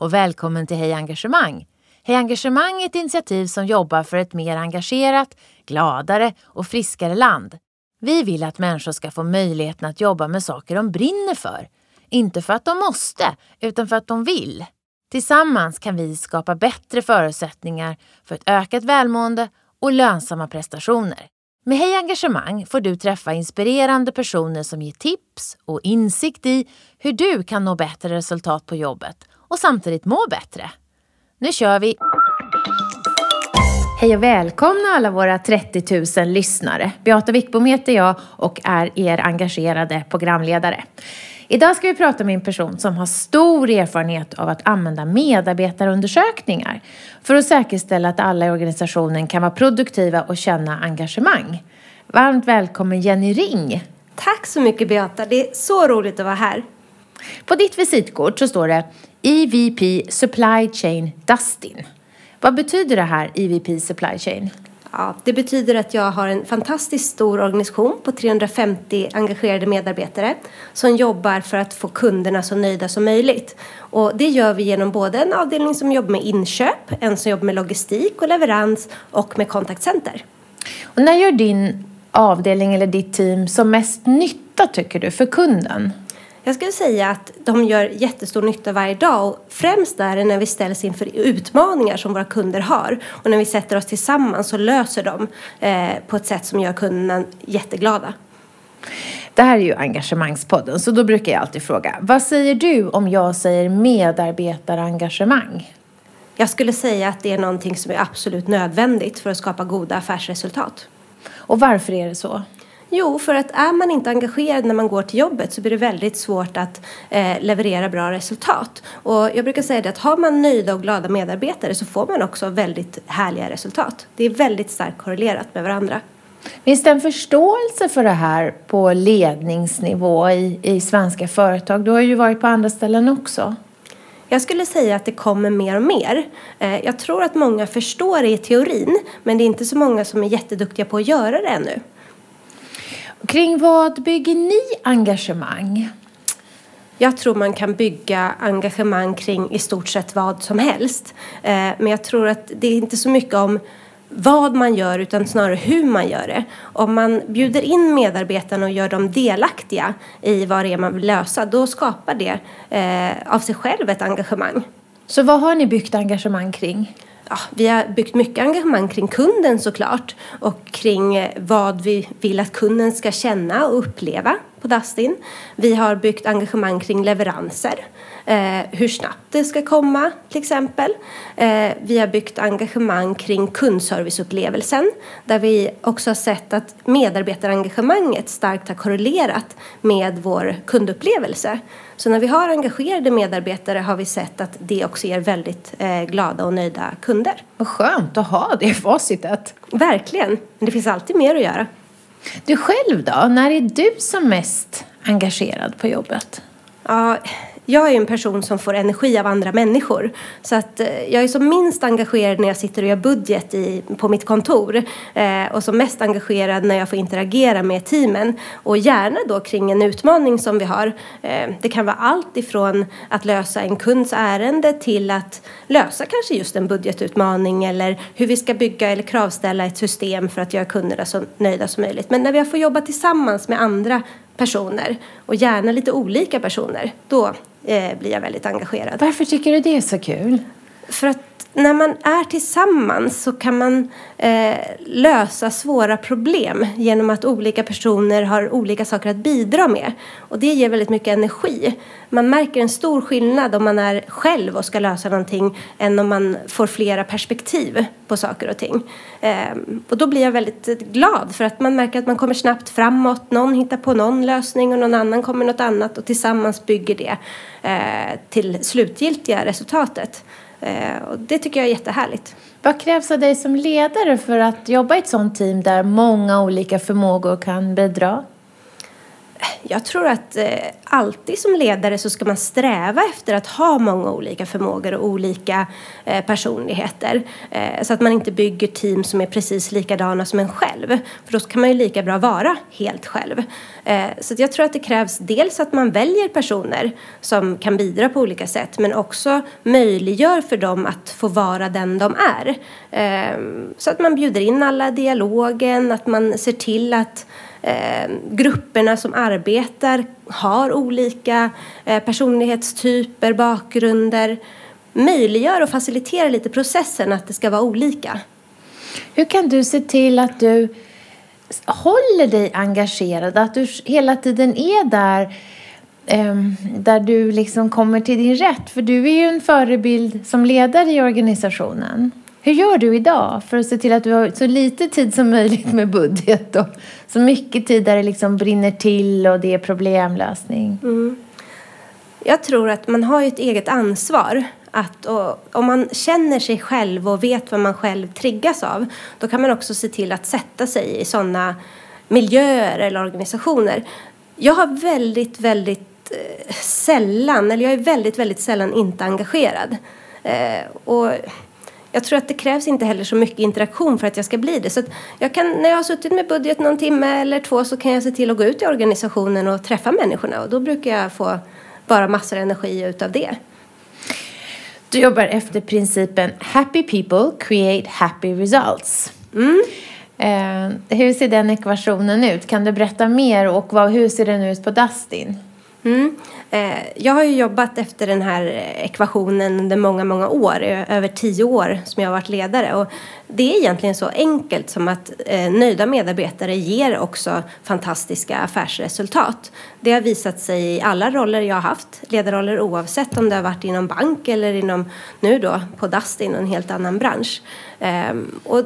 och välkommen till Hej Engagemang. Hej Engagemang är ett initiativ som jobbar för ett mer engagerat, gladare och friskare land. Vi vill att människor ska få möjligheten att jobba med saker de brinner för. Inte för att de måste, utan för att de vill. Tillsammans kan vi skapa bättre förutsättningar för ett ökat välmående och lönsamma prestationer. Med Hej Engagemang får du träffa inspirerande personer som ger tips och insikt i hur du kan nå bättre resultat på jobbet och samtidigt må bättre. Nu kör vi! Hej och välkomna alla våra 30 000 lyssnare. Beata Wickbom heter jag och är er engagerade programledare. Idag ska vi prata med en person som har stor erfarenhet av att använda medarbetarundersökningar för att säkerställa att alla i organisationen kan vara produktiva och känna engagemang. Varmt välkommen Jenny Ring! Tack så mycket Beata, det är så roligt att vara här. På ditt visitkort så står det EVP Supply Chain Dustin. Vad betyder det här EVP Supply Chain? Ja, det betyder att jag har en fantastiskt stor organisation på 350 engagerade medarbetare som jobbar för att få kunderna så nöjda som möjligt. Och det gör vi genom både en avdelning som jobbar med inköp, en som jobbar med logistik och leverans och med kontaktcenter. Och när gör din avdelning eller ditt team som mest nytta tycker du för kunden? Jag skulle säga att de gör jättestor nytta varje dag och främst är det när vi ställs inför utmaningar som våra kunder har och när vi sätter oss tillsammans och löser dem eh, på ett sätt som gör kunderna jätteglada. Det här är ju Engagemangspodden så då brukar jag alltid fråga vad säger du om jag säger medarbetarengagemang? Jag skulle säga att det är någonting som är absolut nödvändigt för att skapa goda affärsresultat. Och varför är det så? Jo, för att är man inte engagerad när man går till jobbet så blir det väldigt svårt att eh, leverera bra resultat. Och jag brukar säga det att har man nöjda och glada medarbetare så får man också väldigt härliga resultat. Det är väldigt starkt korrelerat med varandra. Finns det en förståelse för det här på ledningsnivå i, i svenska företag? Du har ju varit på andra ställen också. Jag skulle säga att det kommer mer och mer. Eh, jag tror att många förstår det i teorin men det är inte så många som är jätteduktiga på att göra det ännu. Kring vad bygger ni engagemang? Jag tror man kan bygga engagemang kring i stort sett vad som helst. Eh, men jag tror att det är inte så mycket om vad man gör utan snarare hur man gör det. Om man bjuder in medarbetarna och gör dem delaktiga i vad det är man vill lösa då skapar det eh, av sig själv ett engagemang. Så vad har ni byggt engagemang kring? Ja, vi har byggt mycket engagemang kring kunden såklart och kring eh, vad vi vill att kunden ska känna och uppleva på Dustin. Vi har byggt engagemang kring leveranser, eh, hur snabbt det ska komma till exempel. Eh, vi har byggt engagemang kring kundserviceupplevelsen där vi också har sett att medarbetarengagemanget starkt har korrelerat med vår kundupplevelse. Så när vi har engagerade medarbetare har vi sett att det också ger väldigt eh, glada och nöjda kunder. Vad skönt att ha det facitet. Verkligen, men det finns alltid mer att göra. Du själv då? När är du som mest engagerad på jobbet? Ja, jag är en person som får energi av andra människor. Så att eh, jag är som minst engagerad när jag sitter och gör budget i, på mitt kontor. Eh, och som mest engagerad när jag får interagera med teamen. Och gärna då kring en utmaning som vi har. Eh, det kan vara allt ifrån att lösa en kunds ärende till att lösa kanske just en budgetutmaning. Eller hur vi ska bygga eller kravställa ett system för att göra kunderna så nöjda som möjligt. Men när vi får jobba tillsammans med andra personer och gärna lite olika personer, då eh, blir jag väldigt engagerad. Varför tycker du det är så kul? För att när man är tillsammans så kan man eh, lösa svåra problem genom att olika personer har olika saker att bidra med. Och det ger väldigt mycket energi. Man märker en stor skillnad om man är själv och ska lösa någonting än om man får flera perspektiv på saker och ting. Eh, och då blir jag väldigt eh, glad för att man märker att man kommer snabbt framåt. Någon hittar på någon lösning och någon annan kommer något annat och tillsammans bygger det eh, till slutgiltiga resultatet. Eh, och det tycker jag är jättehärligt. Vad krävs av dig som ledare för att jobba i ett sådant team där många olika förmågor kan bidra? Jag tror att eh, alltid som ledare så ska man sträva efter att ha många olika förmågor och olika eh, personligheter. Eh, så att man inte bygger team som är precis likadana som en själv. För då kan man ju lika bra vara helt själv. Eh, så jag tror att det krävs dels att man väljer personer som kan bidra på olika sätt men också möjliggör för dem att få vara den de är. Eh, så att man bjuder in alla i dialogen, att man ser till att eh, grupperna som arbetar har olika eh, personlighetstyper, bakgrunder. Möjliggör och faciliterar lite processen att det ska vara olika. Hur kan du se till att du håller dig engagerad, att du hela tiden är där ehm, där du liksom kommer till din rätt? För du är ju en förebild som ledare i organisationen. Hur gör du idag för att se till att du har så lite tid som möjligt med budget och så mycket tid där det liksom brinner till och det är problemlösning? Mm. Jag tror att man har ett eget ansvar. Att, om man känner sig själv och vet vad man själv triggas av då kan man också se till att sätta sig i sådana miljöer eller organisationer. Jag har väldigt, väldigt eh, sällan, eller jag är väldigt, väldigt sällan inte engagerad. Eh, och jag tror att det krävs inte heller så mycket interaktion för att jag ska bli det. Så jag kan, när jag har suttit med budget någon timme eller två så kan jag se till att gå ut i organisationen och träffa människorna och då brukar jag få bara massor av energi utav det. Du jobbar efter principen Happy people create happy results. Mm. Eh, hur ser den ekvationen ut? Kan du berätta mer och vad, hur ser den ut på Dustin? Mm. Eh, jag har ju jobbat efter den här ekvationen under många, många år, över tio år som jag har varit ledare. Och det är egentligen så enkelt som att eh, nöjda medarbetare ger också fantastiska affärsresultat. Det har visat sig i alla roller jag har haft, ledarroller oavsett om det har varit inom bank eller inom, nu då, på Dustin, en helt annan bransch. Ehm, och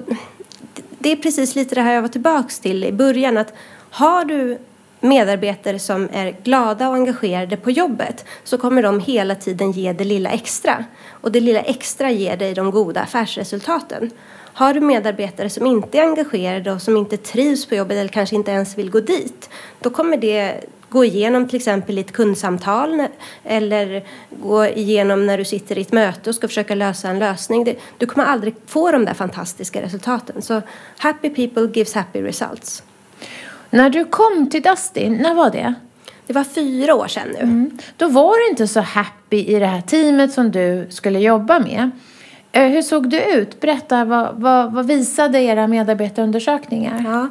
det är precis lite det här jag var tillbaks till i början, att har du medarbetare som är glada och engagerade på jobbet så kommer de hela tiden ge det lilla extra. Och det lilla extra ger dig de goda affärsresultaten. Har du medarbetare som inte är engagerade och som inte trivs på jobbet eller kanske inte ens vill gå dit, då kommer det gå igenom till exempel i ett kundsamtal eller gå igenom när du sitter i ett möte och ska försöka lösa en lösning. Du kommer aldrig få de där fantastiska resultaten. Så happy people gives happy results. När du kom till Dustin, när var det? Det var fyra år sedan nu. Mm. Då var du inte så happy i det här teamet som du skulle jobba med. Eh, hur såg du ut? Berätta, vad, vad, vad visade era medarbetarundersökningar? Ja,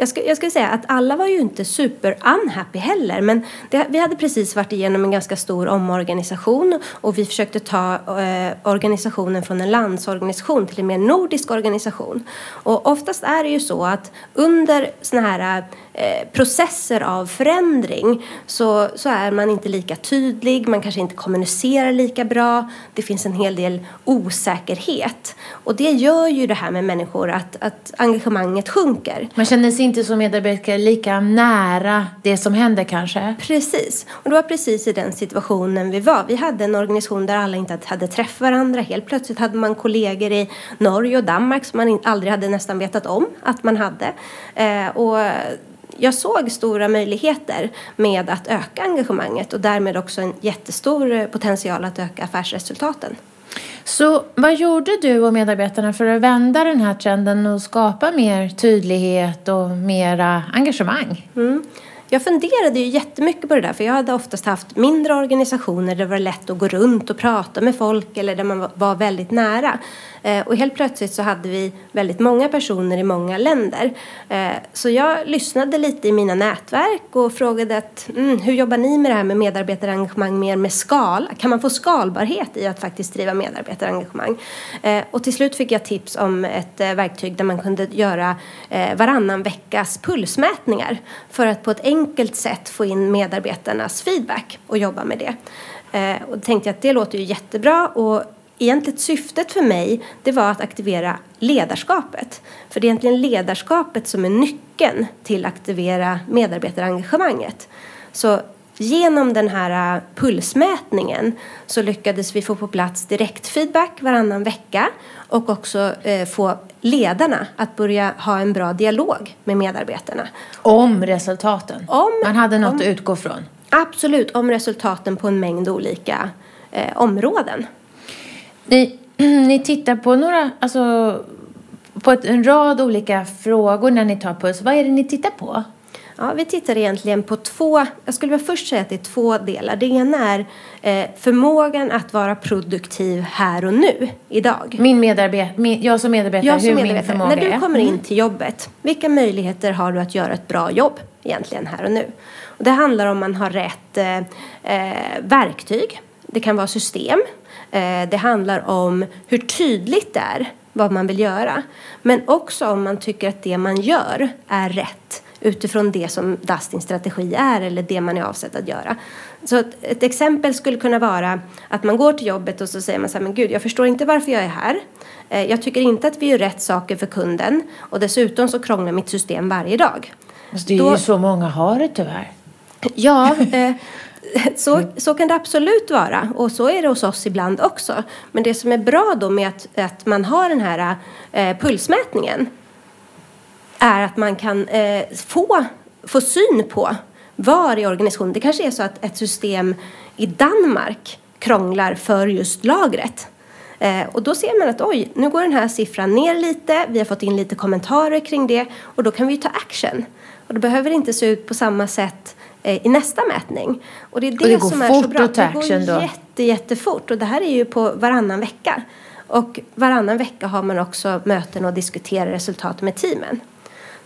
jag, ska, jag ska säga att alla var ju inte super unhappy heller men det, vi hade precis varit igenom en ganska stor omorganisation och vi försökte ta eh, organisationen från en landsorganisation till en mer nordisk organisation. Och oftast är det ju så att under sådana här eh, processer av förändring så, så är man inte lika tydlig, man kanske inte kommunicerar lika bra, det finns en hel del osäkerhet. Och det gör ju det här med människor att, att engagemanget sjunker. Man känner sig inte som medarbetare lika nära det som händer kanske? Precis, och det var precis i den situationen vi var. Vi hade en organisation där alla inte hade träffat varandra. Helt plötsligt hade man kollegor i Norge och Danmark som man aldrig hade nästan vetat om att man hade. Eh, och jag såg stora möjligheter med att öka engagemanget och därmed också en jättestor potential att öka affärsresultaten. Så vad gjorde du och medarbetarna för att vända den här trenden och skapa mer tydlighet och mera engagemang? Mm. Jag funderade ju jättemycket på det där för jag hade oftast haft mindre organisationer där det var lätt att gå runt och prata med folk eller där man var väldigt nära. Eh, och helt plötsligt så hade vi väldigt många personer i många länder. Eh, så jag lyssnade lite i mina nätverk och frågade att, mm, hur jobbar ni med det här med medarbetarengagemang mer med skala? Kan man få skalbarhet i att faktiskt driva medarbetarengagemang? Eh, och till slut fick jag tips om ett verktyg där man kunde göra varannan veckas pulsmätningar för att på ett enkelt enkelt sätt få in medarbetarnas feedback och jobba med det. Eh, och då tänkte jag att det låter ju jättebra och egentligen syftet för mig det var att aktivera ledarskapet. För det är egentligen ledarskapet som är nyckeln till att aktivera medarbetarengagemanget. Så genom den här äh, pulsmätningen så lyckades vi få på plats direktfeedback varannan vecka och också eh, få ledarna att börja ha en bra dialog med medarbetarna. Om resultaten? Om, Man hade något om, att utgå från? Absolut, om resultaten på en mängd olika eh, områden. Ni, ni tittar på några, alltså på ett, en rad olika frågor när ni tar puls. Vad är det ni tittar på? Ja, vi tittar egentligen på två, jag skulle väl först säga att det är två delar. Det ena är eh, förmågan att vara produktiv här och nu, idag. Min medarbetare, jag som medarbetare, jag som hur medarbetare, min förmåga När du är. kommer in Mm. till jobbet, vilka möjligheter har du att göra ett bra jobb egentligen här och nu? Och det handlar om man har rätt eh, eh, verktyg. Det kan vara system. Eh, det handlar om hur tydligt det är vad man vill göra. Men också om man tycker att det man gör är rätt utifrån det som Dustins strategi är eller det man är avsett att göra. Så ett, ett exempel skulle kunna vara att man går till jobbet och så säger man så här, men gud, jag förstår inte varför jag är här. Eh, Jag tycker inte att vi gör rätt saker för kunden och dessutom så krånglar mitt system varje dag. Alltså, det är Då- ju så många har det tyvärr. Ja, eh, så, så kan det absolut vara. Och så är det hos oss ibland också. Men det som är bra då med att, att man har den här eh, pulsmätningen är att man kan eh, få, få syn på var i organisationen. Det kanske är så att ett system i Danmark krånglar för just lagret. Eh, och då ser man att oj, nu går den här siffran ner lite. Vi har fått in lite kommentarer kring det och då kan vi ta action. Och det behöver inte se ut på samma sätt eh, i nästa mätning. Och det är det, det går som är fort så bra. det går action då. jätte, jättefort och det här är ju på varannan vecka. Och varannan vecka har man också möten och diskuterar resultat med teamen.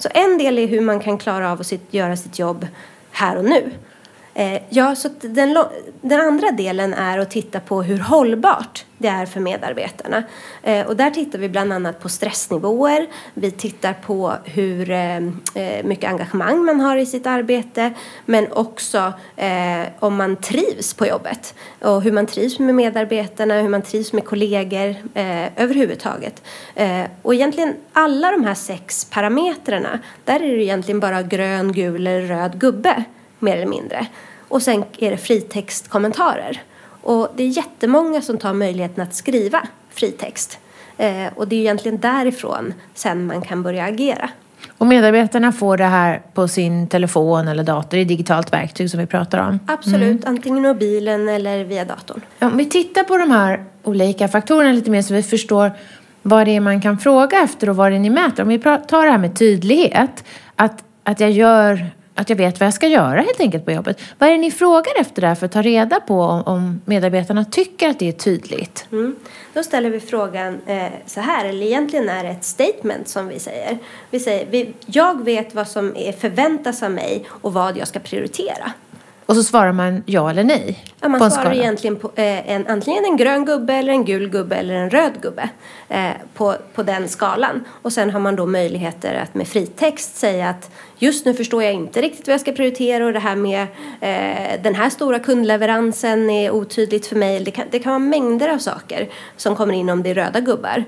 Så en del är hur man kan klara av att sitt, göra sitt jobb här och nu. Eh, ja, så den, den andra delen är att titta på hur hållbart det är för medarbetarna. Eh, och där tittar vi bland annat på stressnivåer. Vi tittar på hur eh, eh, mycket engagemang man har i sitt arbete. Men också eh, om man trivs på jobbet. Och hur man trivs med medarbetarna, hur man trivs med kollegor eh, överhuvudtaget. Eh, och egentligen alla de här sex parametrarna, där är det egentligen bara grön, gul eller röd gubbe mer eller mindre. Och sen är det fritextkommentarer. Och det är jättemånga som tar möjligheten att skriva fritext. Eh, och det är egentligen därifrån sen man kan börja agera. Och medarbetarna får det här på sin telefon eller dator i digitalt verktyg som vi pratar om. Absolut, antingen mobilen eller via datorn. Om vi tittar på de här olika faktorerna lite mer så vi förstår vad det är man kan fråga efter och vad det är ni mäter. Om vi tar det här med tydlighet, att, att, jag gör, att jag vet vad jag ska göra helt enkelt på jobbet. Vad är det ni frågar efter där för att ta reda på om, om medarbetarna tycker att det är tydligt? Mm. Då ställer vi frågan eh, så här, eller egentligen är det ett statement som vi säger. Vi säger, vi, jag vet vad som är förväntas av mig och vad jag ska prioritera. Och så svarar man ja eller nej Ja, man på en svarar skala. egentligen på eh, en, antingen en grön gubbe eller en gul gubbe eller en röd gubbe eh, på, på den skalan. Och sen har man då möjligheter att med fritext säga att just nu förstår jag inte riktigt vad jag ska prioritera och det här med eh, den här stora kundleveransen är otydligt för mig. Det kan, det kan vara mängder av saker som kommer in om det är röda gubbar.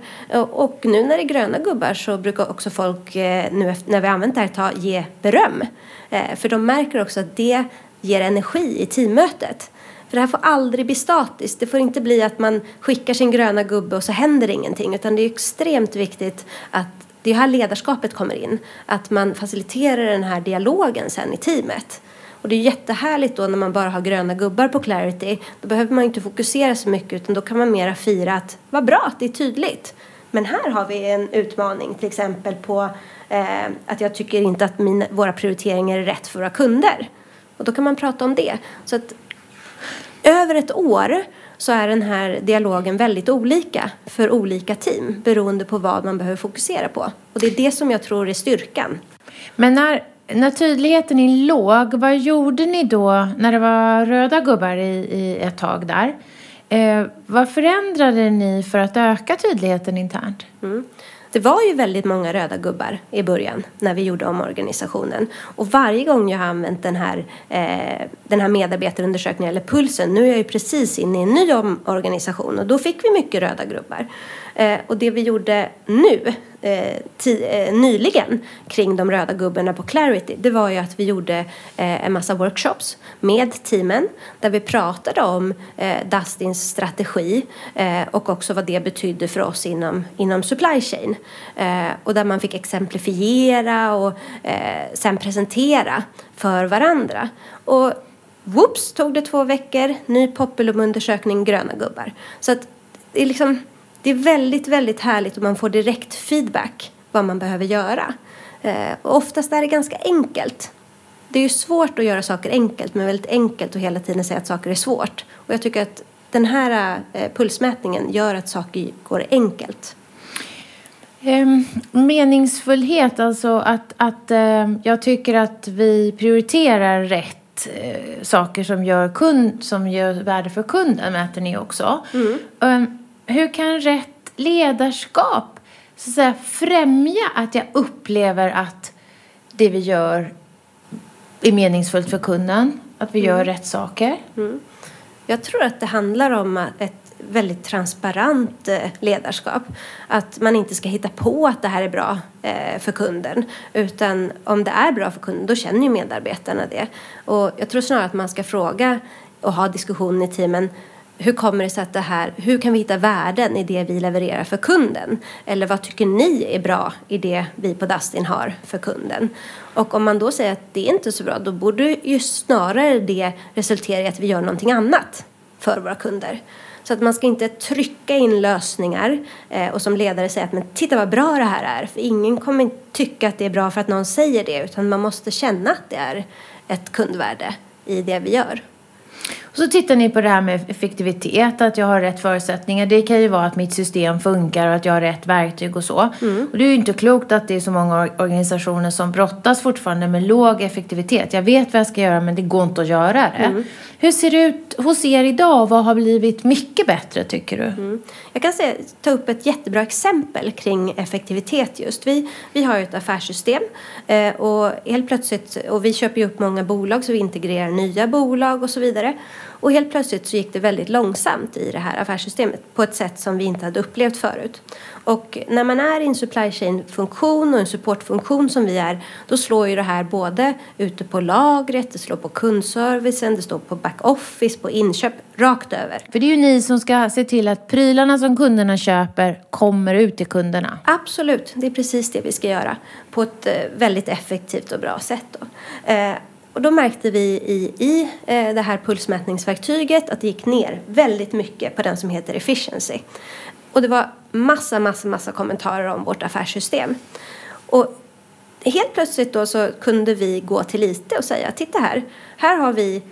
Och, nu när det är gröna gubbar så brukar också folk, eh, nu när vi använt det här, ta, ge beröm. Eh, för de märker också att det ger energi i teammötet. För det här får aldrig bli statiskt. Det får inte bli att man skickar sin gröna gubbe och så händer ingenting. Utan det är extremt viktigt att det är här ledarskapet kommer in. Att man faciliterar den här dialogen sen i teamet. Och det är jättehärligt då när man bara har gröna gubbar på Clarity. Då behöver man inte fokusera så mycket utan då kan man mera fira att vad bra att det är tydligt. Men här har vi en utmaning till exempel på eh, att jag tycker inte att mina, våra prioriteringar är rätt för våra kunder. Och då kan man prata om det. Så att över ett år så är den här dialogen väldigt olika för olika team beroende på vad man behöver fokusera på. Och det är det som jag tror är styrkan. Men när, när tydligheten är låg, vad gjorde ni då när det var röda gubbar i, i ett tag där? Eh, vad förändrade ni för att öka tydligheten internt? Mm. Det var ju väldigt många röda gubbar i början när vi gjorde om organisationen. Och varje gång jag har använt den här, eh, den här medarbetarundersökningen eller pulsen, nu är jag ju precis inne i en ny om- organisation och då fick vi mycket röda gubbar. Eh, och det vi gjorde nu, eh, eh, nyligen, kring de röda gubbarna på Clarity, det var ju att vi gjorde eh, en massa workshops med teamen där vi pratade om eh, Dustins strategi eh, och också vad det betydde för oss inom, inom supply chain. Eh, och där man fick exemplifiera och eh, sen presentera för varandra. Och Whoops tog det två veckor, ny Populum-undersökning, gröna gubbar. Så att det är liksom, det är väldigt, väldigt härligt om man får direkt feedback vad man behöver göra. Eh, och oftast är det ganska enkelt. Det är ju svårt att göra saker enkelt, men väldigt enkelt att hela tiden säga att saker är svårt. Och jag tycker att den här eh, pulsmätningen gör att saker går enkelt. Um, meningsfullhet, alltså att, att uh, jag tycker att vi prioriterar rätt eh, saker som gör, kund, som gör värde för kunden mäter ni också. Mm. Hur kan rätt ledarskap så att säga, främja att jag upplever att det vi gör är meningsfullt för kunden? Att vi mm. gör rätt saker? Mm. Jag tror att det handlar om ett väldigt transparent eh, ledarskap. Att man inte ska hitta på att det här är bra eh, för kunden. Utan om det är bra för kunden, då känner ju medarbetarna det. Och jag tror snarare att man ska fråga och ha diskussion i teamen hur kommer det sig att det här, hur kan vi hitta värden i det vi levererar för kunden? Eller vad tycker ni är bra i det vi på Dustin har för kunden? Och om man då säger att det är inte så bra, då borde ju snarare det resultera i att vi gör någonting annat för våra kunder. Så att man ska inte trycka in lösningar eh, och som ledare säga att men titta vad bra det här är. För ingen kommer tycka att det är bra för att någon säger det utan man måste känna att det är ett kundvärde i det vi gör. Och så tittar ni på det här med effektivitet, att jag har rätt förutsättningar. Det kan ju vara att mitt system funkar och att jag har rätt verktyg och så. Mm. Och det är ju inte klokt att det är så många organisationer som brottas fortfarande med låg effektivitet. Jag vet vad jag ska göra men det går inte att göra det. Mm. Hur ser det ut hos er idag? Vad har blivit mycket bättre tycker du? Mm. Jag kan säga, ta upp ett jättebra exempel kring effektivitet just. Vi, vi har ju ett affärssystem eh, och helt plötsligt, och vi köper ju upp många bolag så vi integrerar nya bolag och så vidare. Och helt plötsligt så gick det väldigt långsamt i det här affärssystemet på ett sätt som vi inte hade upplevt förut. Och när man är i en supply chain-funktion och en supportfunktion som vi är, då slår ju det här både ute på lagret, det slår på kundservicen, det står på backoffice, på inköp, rakt över. För det är ju ni som ska se till att prylarna som kunderna köper kommer ut till kunderna. Absolut, det är precis det vi ska göra på ett eh, väldigt effektivt och bra sätt. Då. Och då märkte vi i, i eh, det här pulsmätningsverktyget att det gick ner väldigt mycket på den som heter efficiency. Och det var massa, massa, massa kommentarer om vårt affärssystem. Och helt plötsligt då så kunde vi gå till IT och säga titta här, här har vi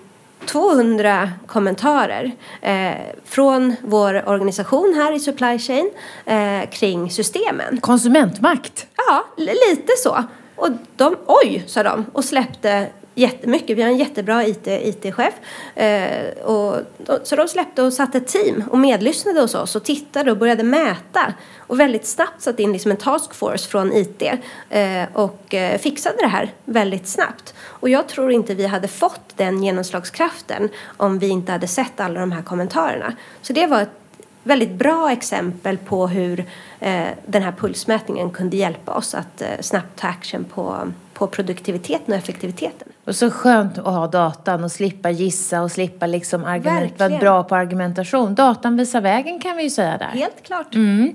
200 kommentarer eh, från vår organisation här i Supply Chain eh, kring systemen. Konsumentmakt? Ja, lite så. Och de, oj, sa de och släppte jättemycket. Vi har en jättebra IT, IT-chef. Eh, och, så de släppte och satte ett team och medlyssnade hos oss och tittade och började mäta. Och väldigt snabbt satte in liksom en taskforce från IT eh, och eh, fixade det här väldigt snabbt. Och jag tror inte vi hade fått den genomslagskraften om vi inte hade sett alla de här kommentarerna. Så det var ett väldigt bra exempel på hur eh, den här pulsmätningen kunde hjälpa oss att eh, snabbt ta action på, på produktiviteten och effektiviteten. Och så skönt att ha datan och slippa gissa och slippa liksom argument, vara bra på argumentation. Datan visar vägen kan vi ju säga där. Helt klart. Mm.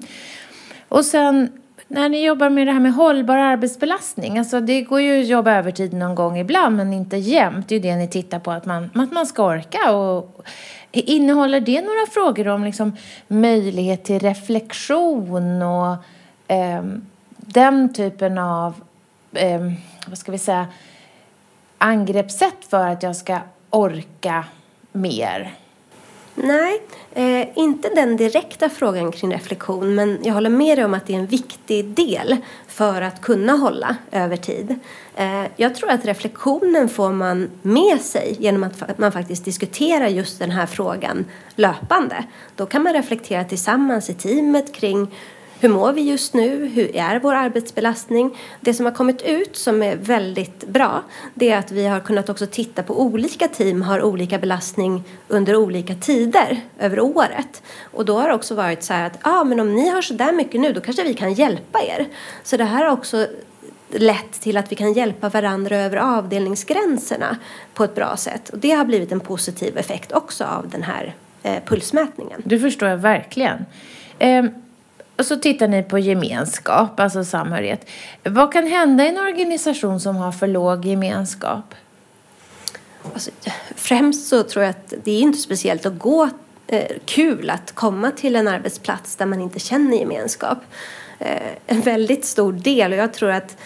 Och sen när ni jobbar med det här med hållbar arbetsbelastning, alltså det går ju att jobba övertid någon gång ibland men inte jämt. Det är ju det ni tittar på, att man, att man ska orka. Och, innehåller det några frågor om liksom möjlighet till reflektion och eh, den typen av, eh, vad ska vi säga, angreppssätt för att jag ska orka mer? Nej, eh, inte den direkta frågan kring reflektion men jag håller med dig om att det är en viktig del för att kunna hålla över tid. Eh, jag tror att reflektionen får man med sig genom att man faktiskt diskuterar just den här frågan löpande. Då kan man reflektera tillsammans i teamet kring hur mår vi just nu? Hur är vår arbetsbelastning? Det som har kommit ut som är väldigt bra det är att vi har kunnat också titta på olika team har olika belastning under olika tider över året. Och då har det också varit så här att ah, men om ni har så där mycket nu då kanske vi kan hjälpa er. Så det här har också lett till att vi kan hjälpa varandra över avdelningsgränserna på ett bra sätt. Och det har blivit en positiv effekt också av den här eh, pulsmätningen. Det förstår jag verkligen. Eh, och så tittar ni på gemenskap, alltså samhörighet. Vad kan hända i en organisation som har för låg gemenskap? Alltså, främst så tror jag att det är inte speciellt att gå eh, kul att komma till en arbetsplats där man inte känner gemenskap. Eh, en väldigt stor del och jag tror att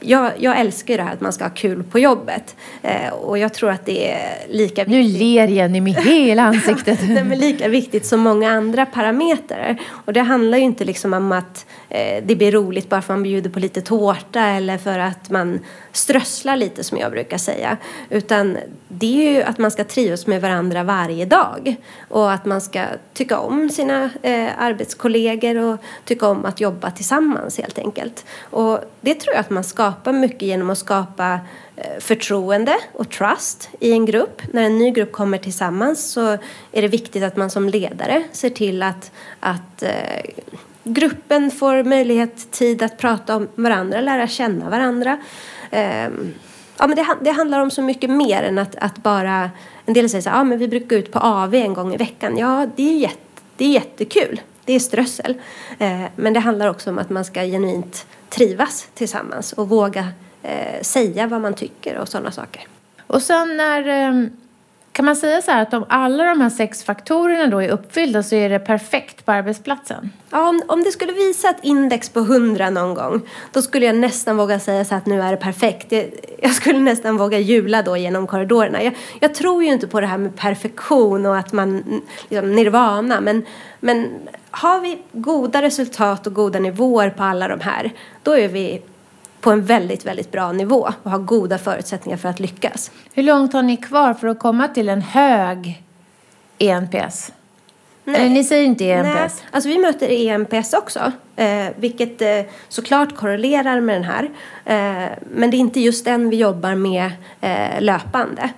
jag, jag älskar det här att man ska ha kul på jobbet. Eh, och jag tror att det är lika viktigt. Nu ler Jenny med hela ansiktet. det är lika viktigt som många andra parametrar. Och det handlar ju inte liksom om att eh, Eh, det blir roligt bara för att man bjuder på lite tårta eller för att man strösslar lite som jag brukar säga. Utan det är ju att man ska trivas med varandra varje dag. Och att man ska tycka om sina eh, arbetskollegor och tycka om att jobba tillsammans helt enkelt. Och det tror jag att man skapar mycket genom att skapa eh, förtroende och trust i en grupp. När en ny grupp kommer tillsammans så är det viktigt att man som ledare ser till att, att eh, gruppen får möjlighet, tid att prata om varandra, lära känna varandra. Ehm, ja, men det, det, handlar om så mycket mer än att, att bara... En del säger så här, ja, men vi brukar gå ut på AV en gång i veckan. Ja, det är, jätte, det är jättekul. Det är strössel. Ehm, men det handlar också om att man ska genuint trivas tillsammans och våga eh, säga vad man tycker och sådana saker. Och sen när, ehm, kan man säga så här att om alla de här sex faktorerna då är uppfyllda så är det perfekt på arbetsplatsen? Ja, om, om det skulle visa ett index på 100 någon gång då skulle jag nästan våga säga så att nu är det perfekt. Jag, jag skulle nästan våga jula då genom korridorerna. Jag, jag, tror ju inte på det här med perfektion och att man liksom, nirvana men, men har vi goda resultat och goda nivåer på alla de här, då är vi på en väldigt, väldigt bra nivå och har goda förutsättningar för att lyckas. Hur långt har ni kvar för att komma till en hög ENPS? Nej. Eller ni säger inte ENPS? Nej, alltså vi möter ENPS också, eh, vilket eh, såklart korrelerar med den här. Eh, men det är inte just den vi jobbar med eh, löpande.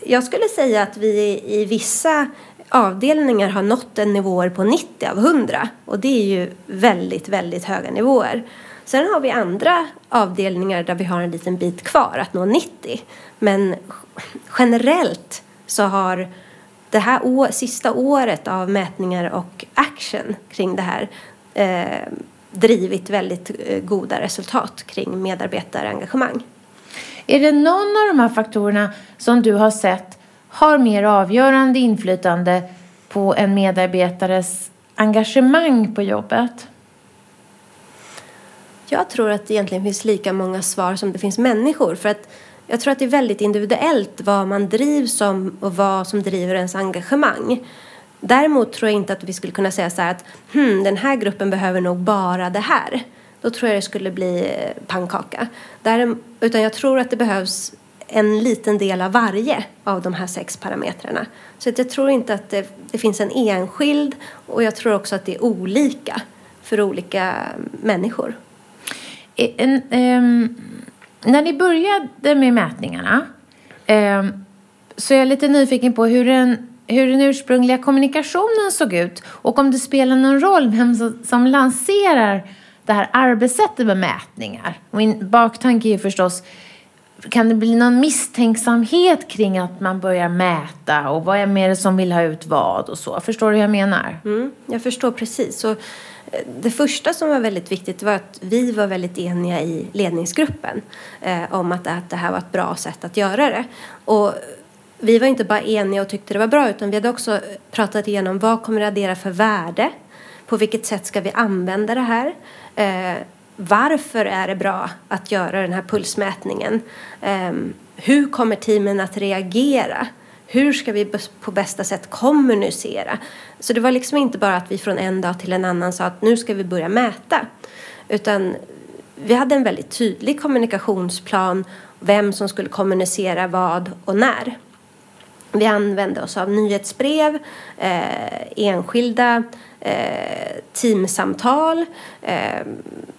Jag skulle säga att vi i vissa avdelningar har nått en nivåer på 90 av 100 och det är ju väldigt, väldigt höga nivåer. Sen har vi andra avdelningar där vi har en liten bit kvar att nå 90 men generellt så har det här å, sista året av mätningar och action kring det här eh, drivit väldigt eh, goda resultat kring medarbetarengagemang. Är det någon av de här faktorerna som du har sett har mer avgörande inflytande på en medarbetares engagemang på jobbet? Jag tror att det egentligen finns lika många svar som det finns människor. För att jag tror att det är väldigt individuellt vad man drivs som och vad som driver ens engagemang. Däremot tror jag inte att vi skulle kunna säga så här att hmm, den här gruppen behöver nog bara det här. Då tror jag det skulle bli eh, pannkaka. Där, utan jag tror att det behövs en liten del av varje av de här sex parametrarna. Så att jag tror inte att det, det finns en enskild och jag tror också att det är olika för olika människor. En, um, när ni började med mätningarna um, så är jag lite nyfiken på hur den, hur den ursprungliga kommunikationen såg ut och om det spelar någon roll vem som, som lanserar det här arbetssättet med mätningar. Min baktanke är förstås kan det bli någon misstänksamhet kring att man börjar mäta och vad är det som vill ha ut vad och så? Förstår du hur jag menar? Mm, jag förstår precis. Så, det första som var väldigt viktigt var att vi var väldigt eniga i ledningsgruppen eh, om att, att det här var ett bra sätt att göra det. Och vi var inte bara eniga och tyckte det var bra utan vi hade också pratat igenom vad kommer det addera för värde? På vilket sätt ska vi använda det här? Eh, varför är det bra att göra den här pulsmätningen? Eh, hur kommer teamen att reagera? Hur ska vi på bästa sätt kommunicera? Så det var liksom inte bara att vi från en dag till en annan sa att nu ska vi börja mäta. Utan vi hade en väldigt tydlig kommunikationsplan, vem som skulle kommunicera vad och när. Vi använde oss av nyhetsbrev, eh, enskilda eh, teamsamtal. Eh,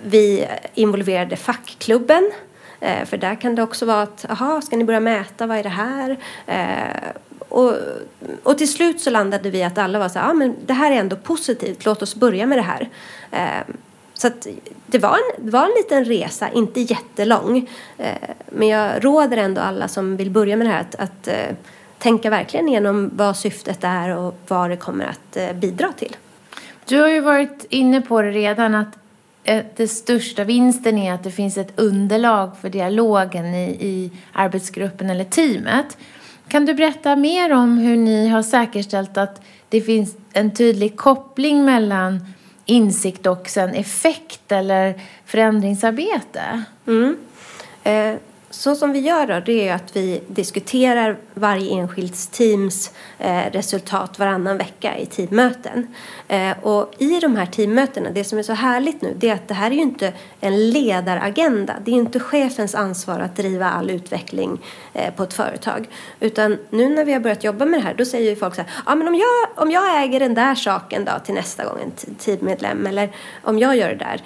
vi involverade fackklubben. Eh, för där kan det också vara att, jaha, ska ni börja mäta, vad är det här? Eh, och, och till slut så landade vi att alla var så här, ah, men det här är ändå positivt, låt oss börja med det här. Eh, så att det var, en, det var en liten resa, inte jättelång. Eh, men jag råder ändå alla som vill börja med det här att, att eh, tänka verkligen igenom vad syftet är och vad det kommer att eh, bidra till. Du har ju varit inne på det redan att Eh, Den största vinsten är att det finns ett underlag för dialogen i, i arbetsgruppen eller teamet. Kan du berätta mer om hur ni har säkerställt att det finns en tydlig koppling mellan insikt och sen effekt eller förändringsarbete? Mm. Eh, så som vi gör då, det är att vi diskuterar varje enskilt teams eh, resultat varannan vecka i teammöten. Eh, och i de här teammötena, det som är så härligt nu, det är att det här är ju inte en ledaragenda. Det är inte chefens ansvar att driva all utveckling eh, på ett företag. Utan nu när vi har börjat jobba med det här, då säger ju folk så här, ja men om jag, om jag äger den där saken då till nästa gång, en teammedlem, eller om jag gör det där.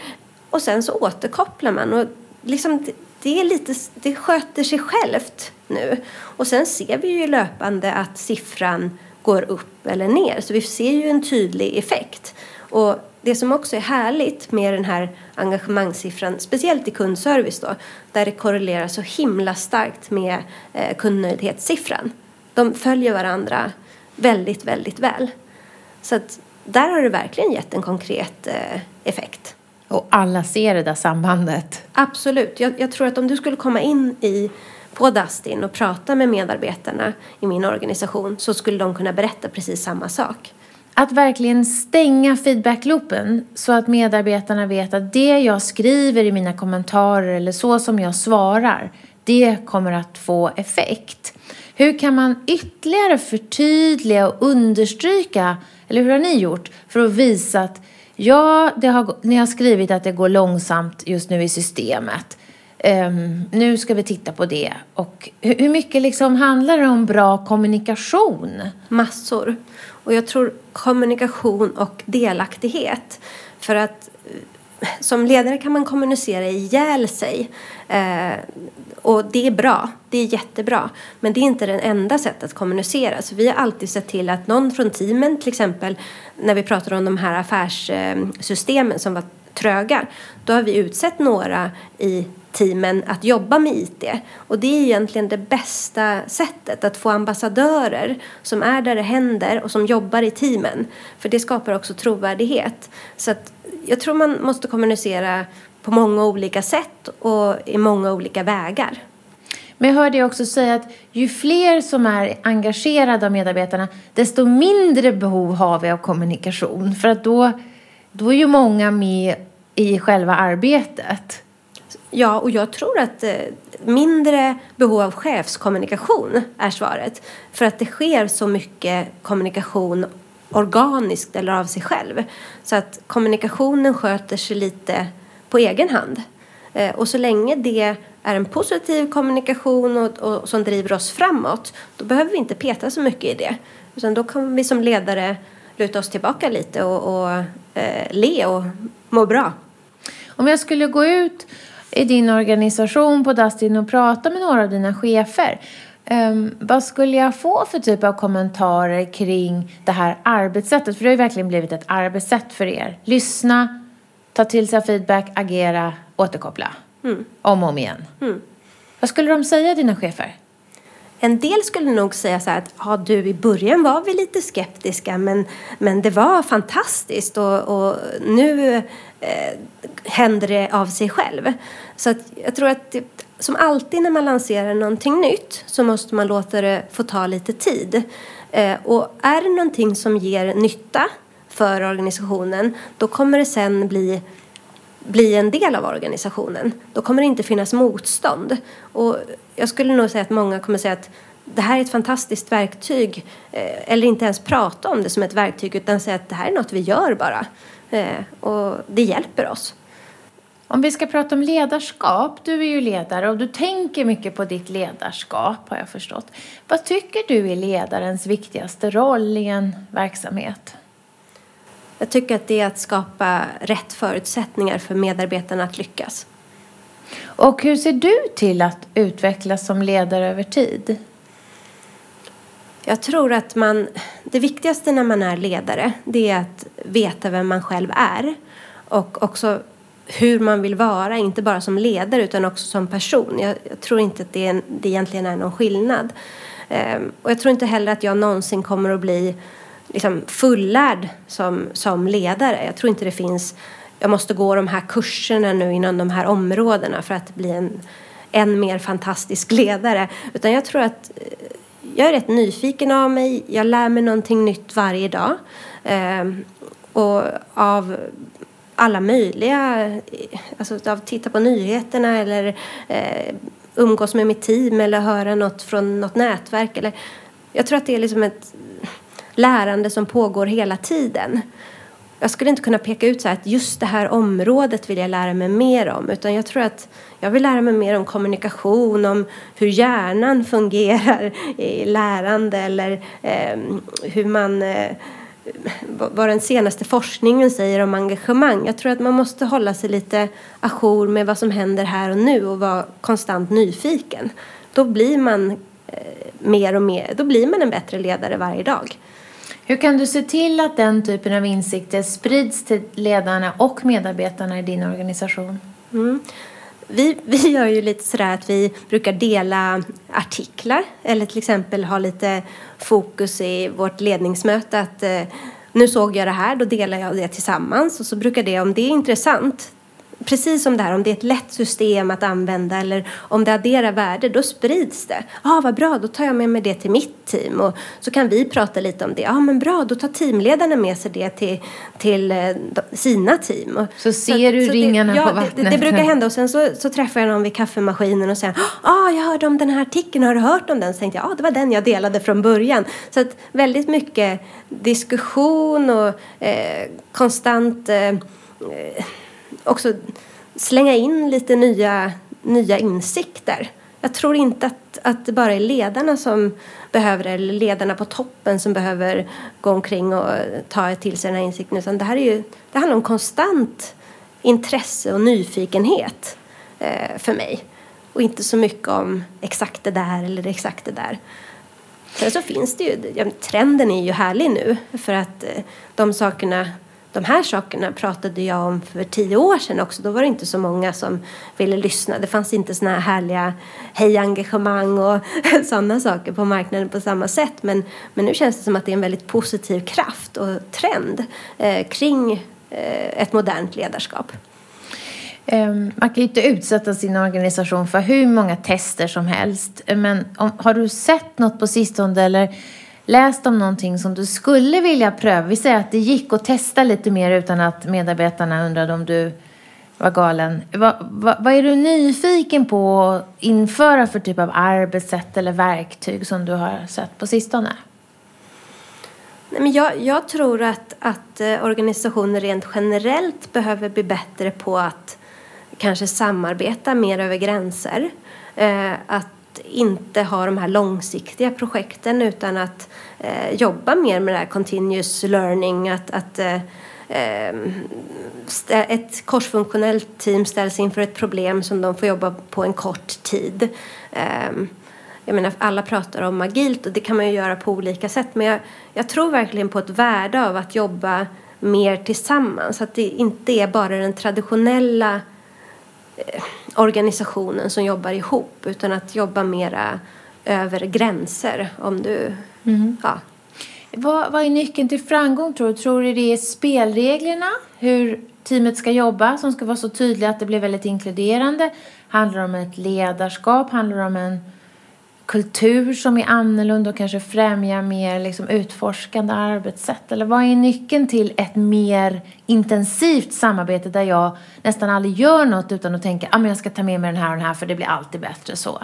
Och sen så återkopplar man. Och liksom, det, är lite, det sköter sig självt nu. Och sen ser vi ju löpande att siffran går upp eller ner. Så vi ser ju en tydlig effekt. Och det som också är härligt med den här engagemangssiffran, speciellt i kundservice då, där det korrelerar så himla starkt med eh, kundnöjdhetssiffran. De följer varandra väldigt, väldigt väl. Så att där har det verkligen gett en konkret eh, effekt. Och alla ser det där sambandet. Absolut. Jag, jag, tror att om du skulle komma in i, på Dustin och prata med medarbetarna i min organisation så skulle de kunna berätta precis samma sak. Att verkligen stänga feedbackloopen så att medarbetarna vet att det jag skriver i mina kommentarer eller så som jag svarar, det kommer att få effekt. Hur kan man ytterligare förtydliga och understryka, eller hur har ni gjort, för att visa att Ja, det har, ni har skrivit att det går långsamt just nu i systemet. Um, nu ska vi titta på det. Och hur, hur mycket liksom handlar det om bra kommunikation? Massor. Och jag tror kommunikation och delaktighet. För att som ledare kan man kommunicera ihjäl sig. Eh, och det är bra, det är jättebra. Men det är inte det enda sättet att kommunicera. Så vi har alltid sett till att någon från teamen, till exempel när vi pratar om de här affärssystemen som var tröga, då har vi utsett några i teamen att jobba med IT. Och det är egentligen det bästa sättet att få ambassadörer som är där det händer och som jobbar i teamen. För det skapar också trovärdighet. Så att jag tror man måste kommunicera på många olika sätt och i många olika vägar. Men jag hörde också säga att ju fler som är engagerade av medarbetarna, desto mindre behov har vi av kommunikation. För att då, då är ju många med i själva arbetet. Ja, och jag tror att eh, mindre behov av chefskommunikation är svaret. För att det sker så mycket kommunikation organiskt eller av sig själv. Så att kommunikationen sköter sig lite på egen hand. Eh, och så länge det är en positiv kommunikation och, och, som driver oss framåt, då behöver vi inte peta så mycket i det. Utan då kan vi som ledare luta oss tillbaka lite och, och eh, le och må bra. Om jag skulle gå ut i din organisation på Dustin och prata med några av dina chefer, um, vad skulle jag få för typ av kommentarer kring det här arbetssättet? För det har ju verkligen blivit ett arbetssätt för er. Lyssna, ta till sig feedback, agera, återkoppla. Mm. Om och om igen. Mm. Vad skulle de säga, dina chefer? En del skulle nog säga så här att ja, du, i början var vi lite skeptiska men, men det var fantastiskt och, och nu eh, händer det av sig själv. Så att jag tror att som alltid när man lanserar någonting nytt så måste man låta det få ta lite tid. Eh, och är det någonting som ger nytta för organisationen då kommer det sen bli bli en del av organisationen. Då kommer det inte finnas motstånd. Och jag skulle nog säga att många kommer säga att det här är ett fantastiskt verktyg. Eh, eller inte ens prata om det som ett verktyg utan säga att det här är något vi gör bara. Eh, och det hjälper oss. Om vi ska prata om ledarskap, du är ju ledare och du tänker mycket på ditt ledarskap har jag förstått. Vad tycker du är ledarens viktigaste roll i en verksamhet? Jag tycker att det är att skapa rätt förutsättningar för medarbetarna att lyckas. Och hur ser du till att utvecklas som ledare över tid? Jag tror att man, det viktigaste när man är ledare det är att veta vem man själv är och också hur man vill vara, inte bara som ledare utan också som person. Jag, jag tror inte att det, är, det egentligen är någon skillnad. Ehm, och jag tror inte heller att jag någonsin kommer att bli liksom, fullärd som, som ledare. Jag tror inte det finns, jag måste gå de här kurserna nu inom de här områdena för att bli en än mer fantastisk ledare. Utan jag tror att eh, jag är rätt nyfiken av mig. Jag lär mig någonting nytt varje dag. Ehm, och av alla möjliga, eh, alltså av titta på nyheterna eller eh, umgås med mitt team eller höra något från något nätverk. Eller, jag tror att det är liksom ett lärande som pågår hela tiden. Jag skulle inte kunna peka ut så att just det här området vill jag lära mig mer om utan jag tror att jag vill lära mig mer om kommunikation, om hur hjärnan fungerar i lärande eller eh, hur man eh, vad den senaste forskningen säger om engagemang. Jag tror att man måste hålla sig lite ajour med vad som händer här och nu och vara konstant nyfiken. Då blir man eh, mer och mer, då blir man en bättre ledare varje dag. Hur kan du se till att den typen av insikter sprids till ledarna och medarbetarna i din organisation? Mm. Vi, vi gör ju lite sådär att vi brukar dela artiklar eller till exempel ha lite fokus i vårt ledningsmöte att eh, nu såg jag det här, då delar jag det tillsammans. Och så brukar det, om det är intressant, precis som det här, om det är ett lätt system att använda eller om det adderar värde, då sprids det. Ja, ah, vad bra, då tar jag med mig det till mitt team och så kan vi prata lite om det. Ja, ah, men bra, då tar teamledarna med sig det till, till uh, sina team. Så ser du så ringarna det, på ja, vattnet? Det, det, brukar hända och sen så, så träffar jag någon vid kaffemaskinen och säger ja, ah, jag hörde om den här artikeln, har du hört om den? Så tänkte jag, ja, ah, det var den jag delade från början. Så att väldigt mycket diskussion och eh, konstant eh, också slänga in lite nya, nya insikter. Jag tror inte att, att det bara är ledarna som behöver det, eller ledarna på toppen som behöver gå omkring och ta till sig den här insikten. Utan det här är ju, det handlar om konstant intresse och nyfikenhet eh, för mig. Och inte så mycket om exakt det där eller exakt det där. Sen så finns det ju, ja, trenden är ju härlig nu för att eh, de sakerna de här sakerna pratade jag om för tio år sedan också. Då var det inte så många som ville lyssna. Det fanns inte såna här härliga hejengagemang och sådana saker på marknaden på samma sätt. Men, men nu känns det som att det är en väldigt positiv kraft och trend eh, kring eh, ett modernt ledarskap. Ehm, man kan ju inte utsätta sin organisation för hur många tester som helst. Men om, har du sett något på sistone eller läst om någonting som du skulle vilja pröva? Vi säger att det gick att testa lite mer utan att medarbetarna undrade om du var galen. Vad, va, vad är du nyfiken på att införa för typ av arbetssätt eller verktyg som du har sett på sistone? Nej, men jag, jag tror att, att eh, organisationer rent generellt behöver bli bättre på att kanske samarbeta mer över gränser. Eh, att inte ha de här långsiktiga projekten utan att eh, jobba mer med det här continuous learning. Att, att eh, ehm, ett korsfunktionellt team ställs inför ett problem som de får jobba på en kort tid. Eh, jag menar, alla pratar om agilt och det kan man ju göra på olika sätt men jag, jag tror verkligen på ett värde av att jobba mer tillsammans. Att det inte är bara den traditionella Eh, organisationen som jobbar ihop utan att jobba mera över gränser. Om du, mm. ja. vad, vad är nyckeln till framgång tror du? Tror du det är spelreglerna? Hur teamet ska jobba som ska vara så tydliga att det blir väldigt inkluderande? Handlar det om ett ledarskap? Handlar det om en kultur som är annorlunda och kanske främjar mer liksom utforskande arbetssätt? Eller vad är nyckeln till ett mer intensivt samarbete där jag nästan aldrig gör något utan att tänka att ah, jag ska ta med mig den här och den här för det blir alltid bättre så?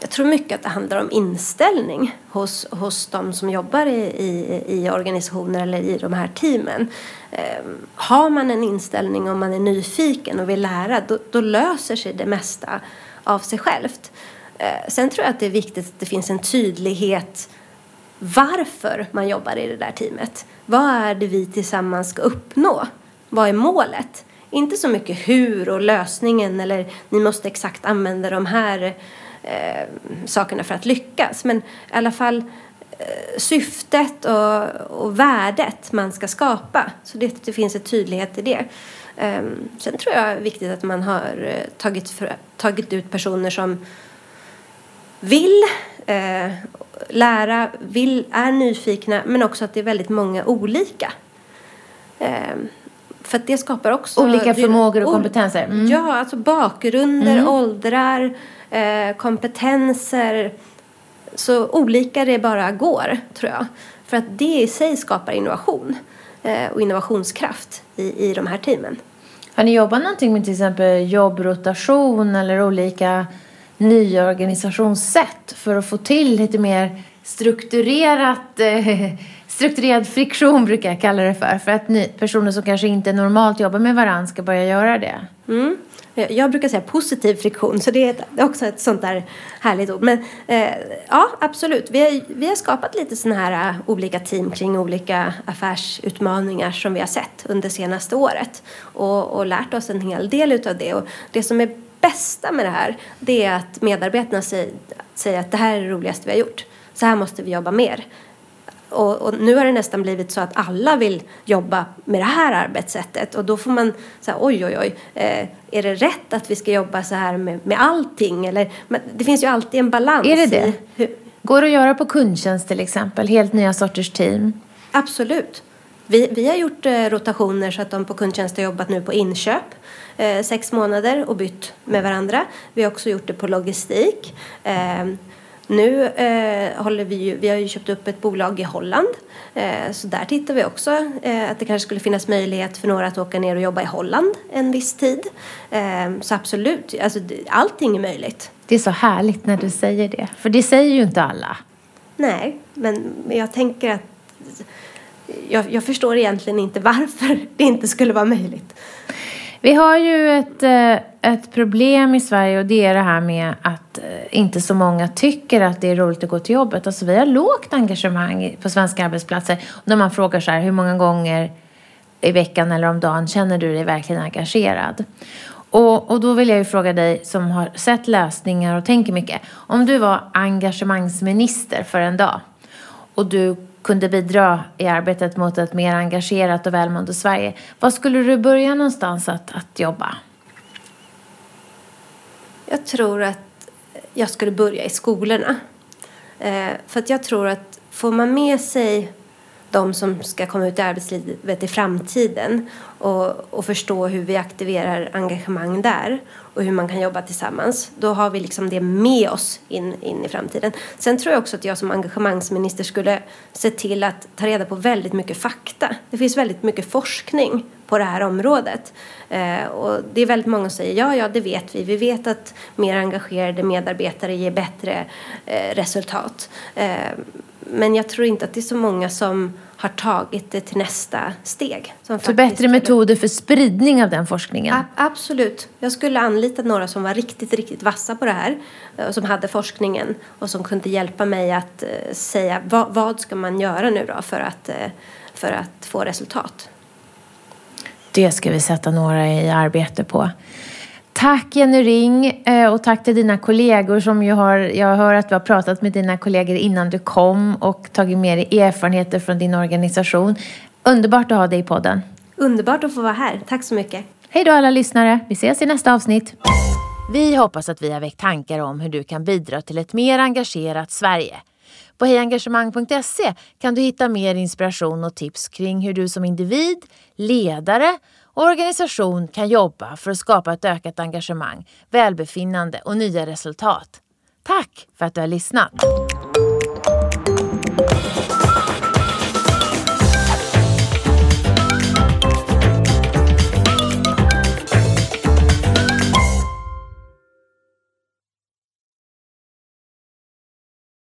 Jag tror mycket att det handlar om inställning hos, hos de som jobbar i, i, i organisationer eller i de här teamen. Eh, har man en inställning om man är nyfiken och vill lära då, då löser sig det mesta av sig självt. Eh, sen tror jag att det är viktigt att det finns en tydlighet varför man jobbar i det där teamet. Vad är det vi tillsammans ska uppnå? Vad är målet? Inte så mycket hur och lösningen eller ni måste exakt använda de här eh, sakerna för att lyckas. Men i alla fall eh, syftet och, och värdet man ska skapa. Så det, det finns en tydlighet i det. Um, sen tror jag det är viktigt att man har eh, tagit, tagit ut personer som vill eh, lära, vill, är nyfikna men också att det är väldigt många olika. Eh, för att det skapar också... Olika förmågor och kompetenser? Mm. Ja, alltså bakgrunder, mm. åldrar, eh, kompetenser. Så olika det bara går, tror jag. För att det i sig skapar innovation Eh, och innovationskraft i, i de här teamen. Har ni jobbat någonting med till exempel jobbrotation eller olika nya organisationssätt för att få till lite mer strukturerat, eh, strukturerad friktion brukar jag kalla det för. För att ni, personer som kanske inte normalt jobbar med varandra ska börja göra det. Mm. Eh, jag brukar säga positiv friktion, så det är också ett sånt där härligt ord. Men eh, ja, absolut. Vi har, vi har skapat lite sådana här eh, olika team kring olika affärsutmaningar som vi har sett under senaste året. Och, och lärt oss en hel del utav det. Och det som är bästa med det här det är att medarbetarna säger, säger att det här är det roligaste vi har gjort. Så här måste vi jobba mer. Och, och, nu har det nästan blivit så att alla vill jobba med det här arbetssättet och då får man säga oj oj oj, eh, är det rätt att vi ska jobba så här med, med allting? Eller, men det finns ju alltid en balans. Är det det? Hur... Går det att göra på kundtjänst till exempel, helt nya sorters team? Absolut. Vi, vi har gjort eh, rotationer så att de på kundtjänst har jobbat nu på inköp eh, sex månader och bytt med varandra. Vi har också gjort det på logistik. Nu eh, håller vi ju, vi har ju köpt upp ett bolag i Holland. Eh, så där tittar vi också eh, att det kanske skulle finnas möjlighet för några att åka ner och jobba i Holland en viss tid. Eh, så absolut, alltså, allting är möjligt. Det är så härligt när du säger det, för det säger ju inte alla. Nej, men jag tänker att jag, jag förstår egentligen inte varför det inte skulle vara möjligt. Vi har ju ett, eh, ett problem i Sverige och det är det här med att eh, inte så många tycker att det är roligt att gå till jobbet. Alltså vi har lågt engagemang på svenska arbetsplatser. När man frågar så här, hur många gånger i veckan eller om dagen känner du dig verkligen engagerad? Och, och då vill jag ju fråga dig som har sett lösningar och tänker mycket. Om du var engagemangsminister för en dag och du kunde bidra i arbetet mot ett mer engagerat och välmående Sverige. Var skulle du börja någonstans att, att jobba? Jag tror att jag skulle börja i skolorna. Eh, för att jag tror att får man med sig de som ska komma ut i arbetslivet i framtiden och, och förstå hur vi aktiverar engagemang där och hur man kan jobba tillsammans. Då har vi liksom det med oss in, in i framtiden. Sen tror jag också att jag som engagemangsminister skulle se till att ta reda på väldigt mycket fakta. Det finns väldigt mycket forskning på det här området. Eh, och det är väldigt många som säger ja, ja, det vet vi. Vi vet att mer engagerade medarbetare ger bättre eh, resultat. Eh, men jag tror inte att det är så många som har tagit det till nästa steg. så bättre metoder för spridning av den forskningen? A absolut. Jag skulle anlita några som var riktigt, riktigt vassa på det här och eh, som hade forskningen och som kunde hjälpa mig att uh, säga vad, vad, ska man göra nu då för att, uh, för att få resultat. Det ska vi sätta några i arbete på. Tack Jenny Ring eh, och tack till dina kollegor som ju har, jag hör att du har pratat med dina kollegor innan du kom och tagit med dig erfarenheter från din organisation. Underbart att ha dig i podden. Underbart att få vara här. Tack så mycket. Hej då alla lyssnare. Vi ses i nästa avsnitt. Vi hoppas att vi har väckt tankar om hur du kan bidra till ett mer engagerat Sverige. På hejengagemang.se kan du hitta mer inspiration och tips kring hur du som individ, ledare organisation kan jobba för att skapa ett ökat engagemang, välbefinnande och nya resultat. Tack för att du har lyssnat!